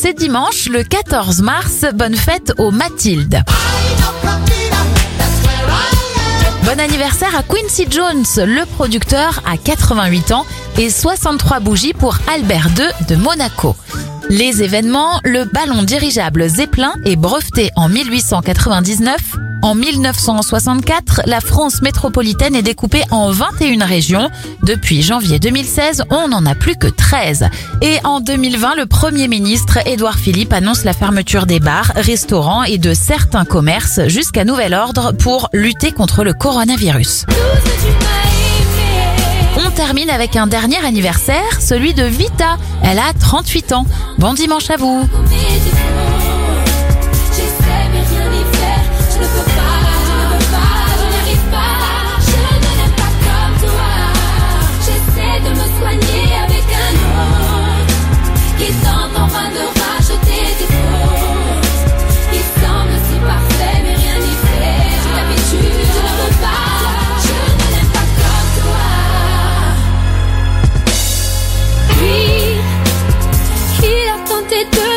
c'est dimanche, le 14 mars. Bonne fête aux Mathilde. Bon anniversaire à Quincy Jones, le producteur à 88 ans et 63 bougies pour Albert II de Monaco. Les événements, le ballon dirigeable Zeppelin est breveté en 1899. En 1964, la France métropolitaine est découpée en 21 régions. Depuis janvier 2016, on n'en a plus que 13. Et en 2020, le Premier ministre Édouard Philippe annonce la fermeture des bars, restaurants et de certains commerces jusqu'à nouvel ordre pour lutter contre le coronavirus. On termine avec un dernier anniversaire, celui de Vita. Elle a 38 ans. Bon dimanche à vous. En vain de racheter des faux qui semble si parfait mais rien n'y fait. Tu as l'habitude, je ne veux pas. Je ne l'aime pas comme toi. Puis il a tenté de